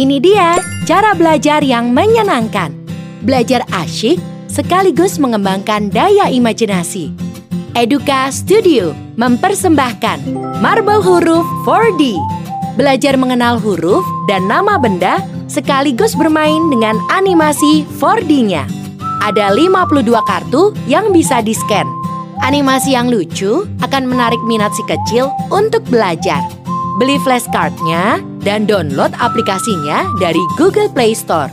Ini dia cara belajar yang menyenangkan. Belajar asyik sekaligus mengembangkan daya imajinasi. Eduka Studio mempersembahkan Marble Huruf 4D. Belajar mengenal huruf dan nama benda sekaligus bermain dengan animasi 4D-nya. Ada 52 kartu yang bisa di-scan. Animasi yang lucu akan menarik minat si kecil untuk belajar. Beli flashcardnya dan download aplikasinya dari Google Play Store.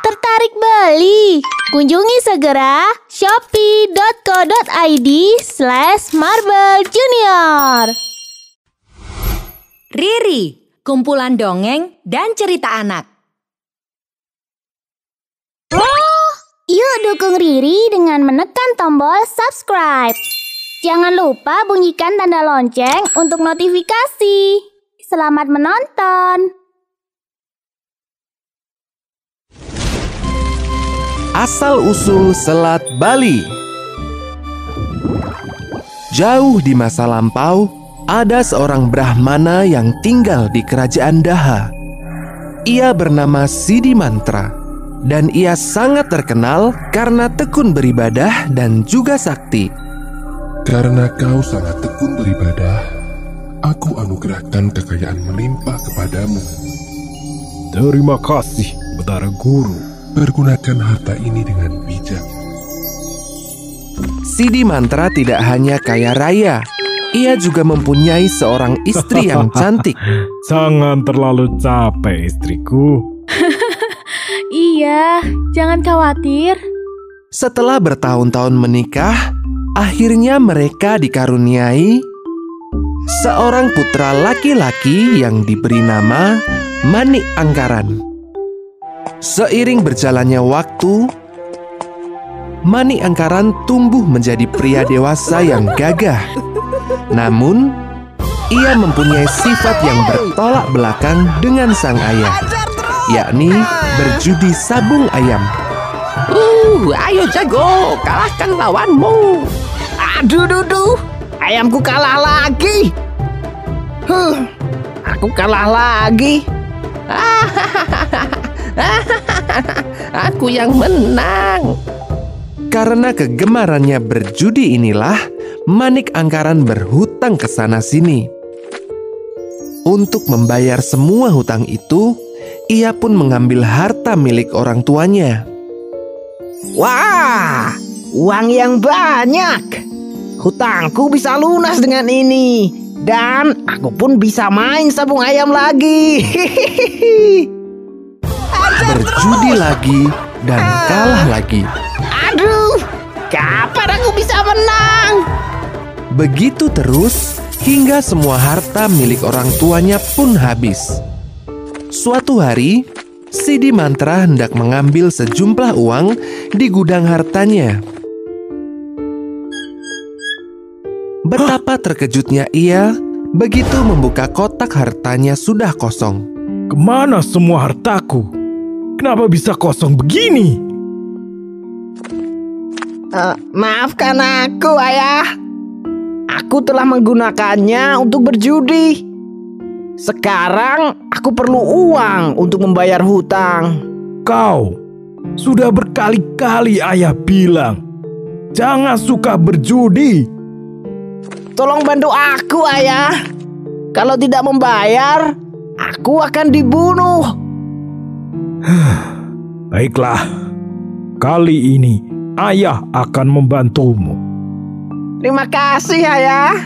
Tertarik beli? Kunjungi segera shopee.co.id slash marble junior. Riri, kumpulan dongeng dan cerita anak. Yuk dukung Riri dengan menekan tombol subscribe. Jangan lupa bunyikan tanda lonceng untuk notifikasi. Selamat menonton. Asal-usul Selat Bali Jauh di masa lampau, ada seorang Brahmana yang tinggal di kerajaan Daha. Ia bernama Sidi Mantra, dan ia sangat terkenal karena tekun beribadah dan juga sakti. Karena kau sangat tekun beribadah, aku anugerahkan kekayaan melimpah kepadamu. Terima kasih, Betara Guru. Pergunakan harta ini dengan bijak. Sidi Mantra tidak hanya kaya raya, ia juga mempunyai seorang istri yang cantik. Jangan terlalu capek, istriku. Iya, jangan khawatir. Setelah bertahun-tahun menikah, akhirnya mereka dikaruniai seorang putra laki-laki yang diberi nama Manik Angkaran. Seiring berjalannya waktu, Manik Angkaran tumbuh menjadi pria dewasa yang gagah. Namun, ia mempunyai sifat yang bertolak belakang dengan sang ayah, yakni berjudi sabung ayam. Uh, ayo jago, kalahkan lawanmu. Aduh, duh, duh, ayamku kalah lagi. Huh, aku kalah lagi. aku yang menang. Karena kegemarannya berjudi inilah, Manik Angkaran berhutang ke sana sini. Untuk membayar semua hutang itu, ia pun mengambil harta milik orang tuanya. Wah, uang yang banyak. Hutangku bisa lunas dengan ini. Dan aku pun bisa main sabung ayam lagi. Berjudi lagi dan kalah lagi. Aduh, kapan aku bisa menang? Begitu terus hingga semua harta milik orang tuanya pun habis. Suatu hari, Sidi Mantra hendak mengambil sejumlah uang di gudang hartanya. Betapa terkejutnya ia begitu membuka kotak hartanya sudah kosong. Ke mana semua hartaku? Kenapa bisa kosong begini? Uh, maafkan aku, ayah. Aku telah menggunakannya untuk berjudi. Sekarang aku perlu uang untuk membayar hutang. Kau sudah berkali-kali ayah bilang, jangan suka berjudi. Tolong bantu aku, ayah. Kalau tidak membayar, aku akan dibunuh. Baiklah, kali ini ayah akan membantumu. Terima kasih, ayah.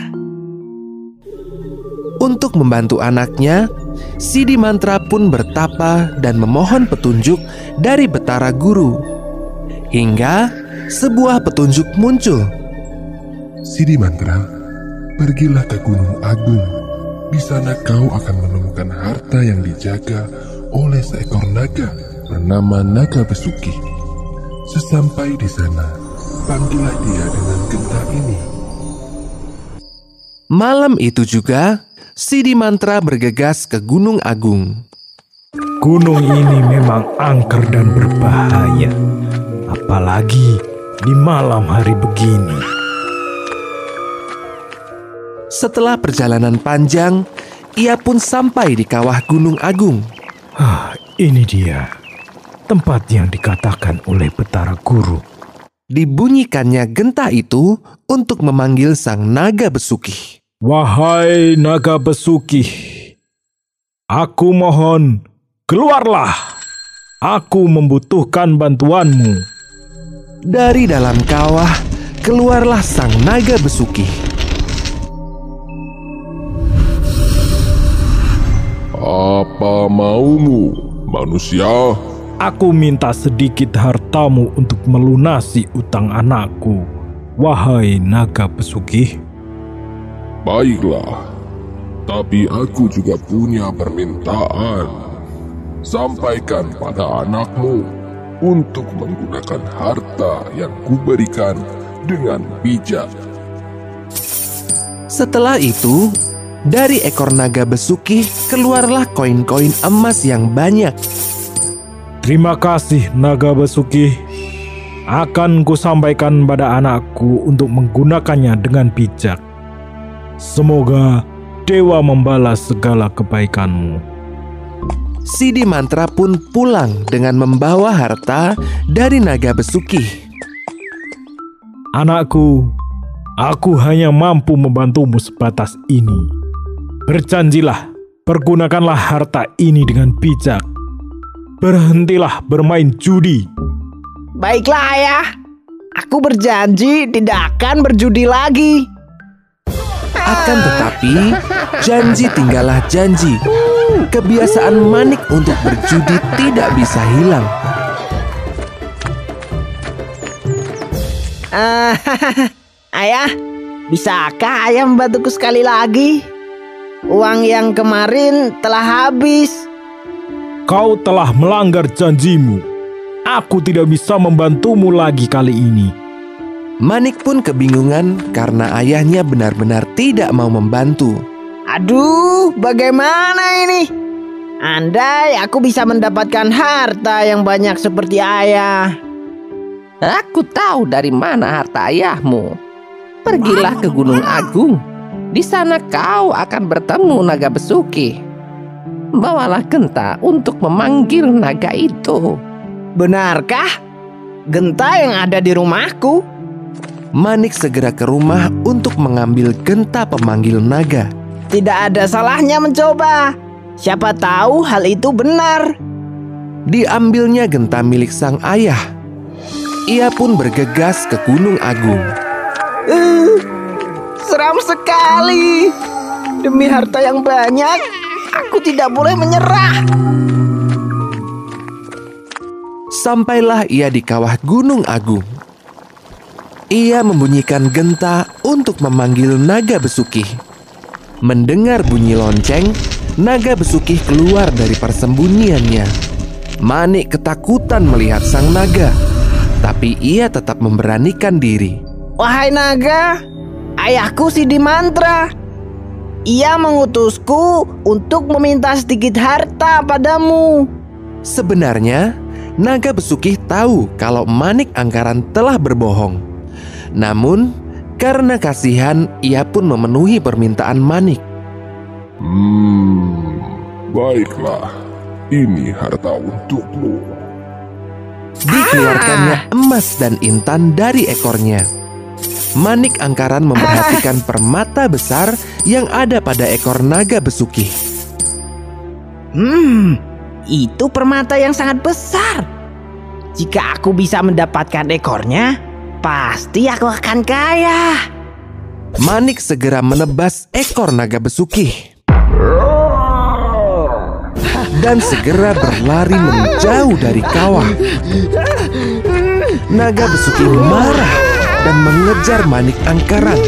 Untuk membantu anaknya, Sidi Mantra pun bertapa dan memohon petunjuk dari Betara Guru. Hingga sebuah petunjuk muncul. Sidi Mantra, pergilah ke Gunung Agung. Di sana kau akan menemukan harta yang dijaga oleh seekor naga bernama Naga Besuki. Sesampai di sana, panggillah dia dengan genta ini. Malam itu juga, Sidi Mantra bergegas ke Gunung Agung. Gunung ini memang angker dan berbahaya, apalagi di malam hari begini. Setelah perjalanan panjang, ia pun sampai di kawah Gunung Agung. Ah, Ini dia tempat yang dikatakan oleh Betara Guru. Dibunyikannya genta itu untuk memanggil sang naga besuki. Wahai naga besuki, aku mohon keluarlah. Aku membutuhkan bantuanmu. Dari dalam kawah keluarlah sang naga besuki. Apa maumu, manusia? Aku minta sedikit hartamu untuk melunasi utang anakku. Wahai naga pesugih, Baiklah, tapi aku juga punya permintaan. Sampaikan pada anakmu untuk menggunakan harta yang kuberikan dengan bijak. Setelah itu, dari ekor naga besuki keluarlah koin-koin emas yang banyak. terima kasih naga besuki. Akan kusampaikan pada anakku untuk menggunakannya dengan bijak. Semoga dewa membalas segala kebaikanmu. Sidi Mantra pun pulang dengan membawa harta dari naga besuki. Anakku, aku hanya mampu membantumu sebatas ini. Berjanjilah, pergunakanlah harta ini dengan bijak. Berhentilah bermain judi. Baiklah ayah, aku berjanji tidak akan berjudi lagi. Akan tetapi, janji tinggallah janji. Kebiasaan manik untuk berjudi tidak bisa hilang. Ah, ayah, bisakah ayah membantuku sekali lagi? Uang yang kemarin telah habis. Kau telah melanggar janjimu. Aku tidak bisa membantumu lagi kali ini. Manik pun kebingungan karena ayahnya benar-benar tidak mau membantu. Aduh, bagaimana ini? Andai aku bisa mendapatkan harta yang banyak seperti ayah. Aku tahu dari mana harta ayahmu. Pergilah ke Gunung Agung. Di sana kau akan bertemu naga besuki. Bawalah genta untuk memanggil naga itu. Benarkah? Genta yang ada di rumahku? Manik segera ke rumah untuk mengambil genta pemanggil naga. Tidak ada salahnya mencoba. Siapa tahu hal itu benar. Diambilnya genta milik sang ayah. Ia pun bergegas ke Gunung Agung. Eh, seram sekali. Demi harta yang banyak, aku tidak boleh menyerah. Sampailah ia di kawah Gunung Agung. Ia membunyikan genta untuk memanggil naga besuki. Mendengar bunyi lonceng, naga besuki keluar dari persembunyiannya. Manik ketakutan melihat sang naga, tapi ia tetap memberanikan diri. Wahai naga, ayahku si Mantra. Ia mengutusku untuk meminta sedikit harta padamu. Sebenarnya, naga besuki tahu kalau Manik Angkaran telah berbohong. Namun, karena kasihan, ia pun memenuhi permintaan Manik. Hmm, baiklah. Ini harta untukmu. Dikeluarkannya emas dan intan dari ekornya. Manik Angkaran memperhatikan permata besar yang ada pada ekor naga besuki. Hmm, itu permata yang sangat besar. Jika aku bisa mendapatkan ekornya, pasti aku akan kaya. Manik segera menebas ekor naga besuki dan segera berlari menjauh dari kawah. Naga besuki marah dan mengejar Manik Angkaran.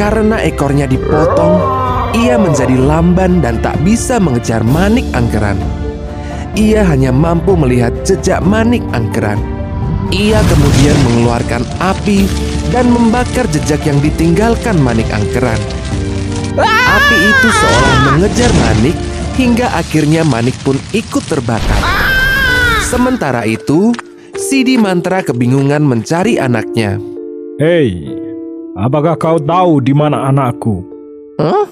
Karena ekornya dipotong, ia menjadi lamban dan tak bisa mengejar Manik Angkeran. Ia hanya mampu melihat jejak Manik Angkeran. Ia kemudian mengeluarkan api dan membakar jejak yang ditinggalkan Manik Angkeran. Api itu seolah mengejar Manik hingga akhirnya Manik pun ikut terbakar. Sementara itu, Sidi Mantra kebingungan mencari anaknya. Hei, apakah kau tahu di mana anakku? Huh?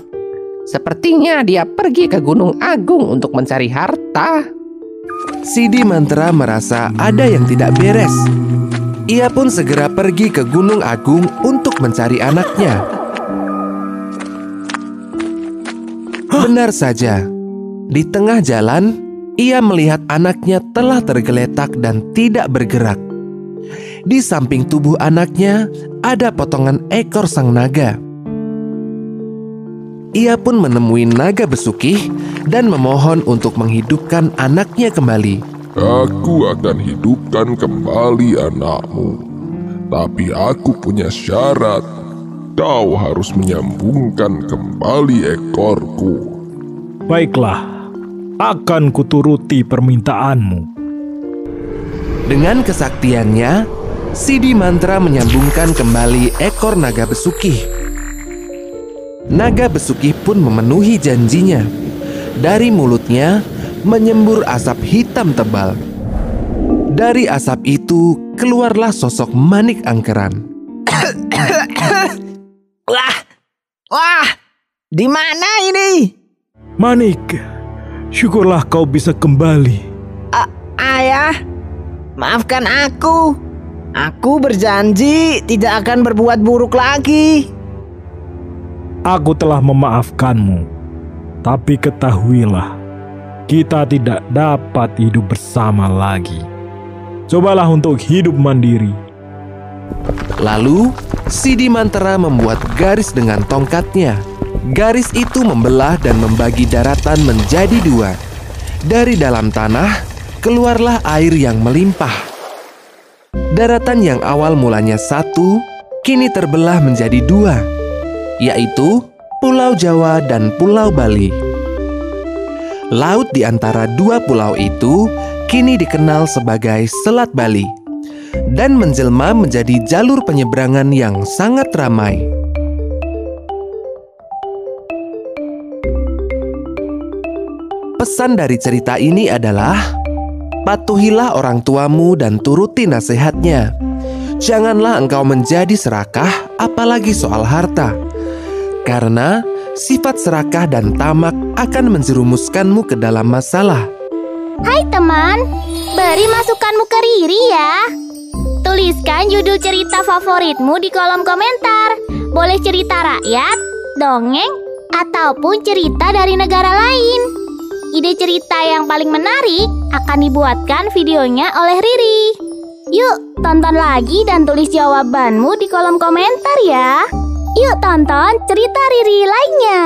Sepertinya dia pergi ke Gunung Agung untuk mencari harta. Sidi Mantra merasa ada yang tidak beres. Ia pun segera pergi ke Gunung Agung untuk mencari anaknya. Benar saja, di tengah jalan ia melihat anaknya telah tergeletak dan tidak bergerak. Di samping tubuh anaknya ada potongan ekor sang naga. Ia pun menemui naga besukih dan memohon untuk menghidupkan anaknya kembali. Aku akan hidupkan kembali anakmu. Tapi aku punya syarat. Kau harus menyambungkan kembali ekorku. Baiklah, akan kuturuti permintaanmu. Dengan kesaktiannya, Sidi Mantra menyambungkan kembali ekor naga besukih. Naga Besuki pun memenuhi janjinya. Dari mulutnya menyembur asap hitam tebal. Dari asap itu keluarlah sosok Manik Angkeran. wah, wah, di mana ini? Manik, syukurlah kau bisa kembali. A ayah, maafkan aku. Aku berjanji tidak akan berbuat buruk lagi. Aku telah memaafkanmu, tapi ketahuilah, kita tidak dapat hidup bersama lagi. Cobalah untuk hidup mandiri. Lalu, Sidi Mantera membuat garis dengan tongkatnya. Garis itu membelah dan membagi daratan menjadi dua. Dari dalam tanah, keluarlah air yang melimpah. Daratan yang awal mulanya satu, kini terbelah menjadi dua yaitu Pulau Jawa dan Pulau Bali. Laut di antara dua pulau itu kini dikenal sebagai Selat Bali dan menjelma menjadi jalur penyeberangan yang sangat ramai. Pesan dari cerita ini adalah patuhilah orang tuamu dan turuti nasihatnya. Janganlah engkau menjadi serakah, apalagi soal harta karena sifat serakah dan tamak akan menjerumuskanmu ke dalam masalah. Hai teman, beri masukanmu ke Riri ya. Tuliskan judul cerita favoritmu di kolom komentar. Boleh cerita rakyat, dongeng, ataupun cerita dari negara lain. Ide cerita yang paling menarik akan dibuatkan videonya oleh Riri. Yuk, tonton lagi dan tulis jawabanmu di kolom komentar ya. Yuk tonton cerita Riri lainnya.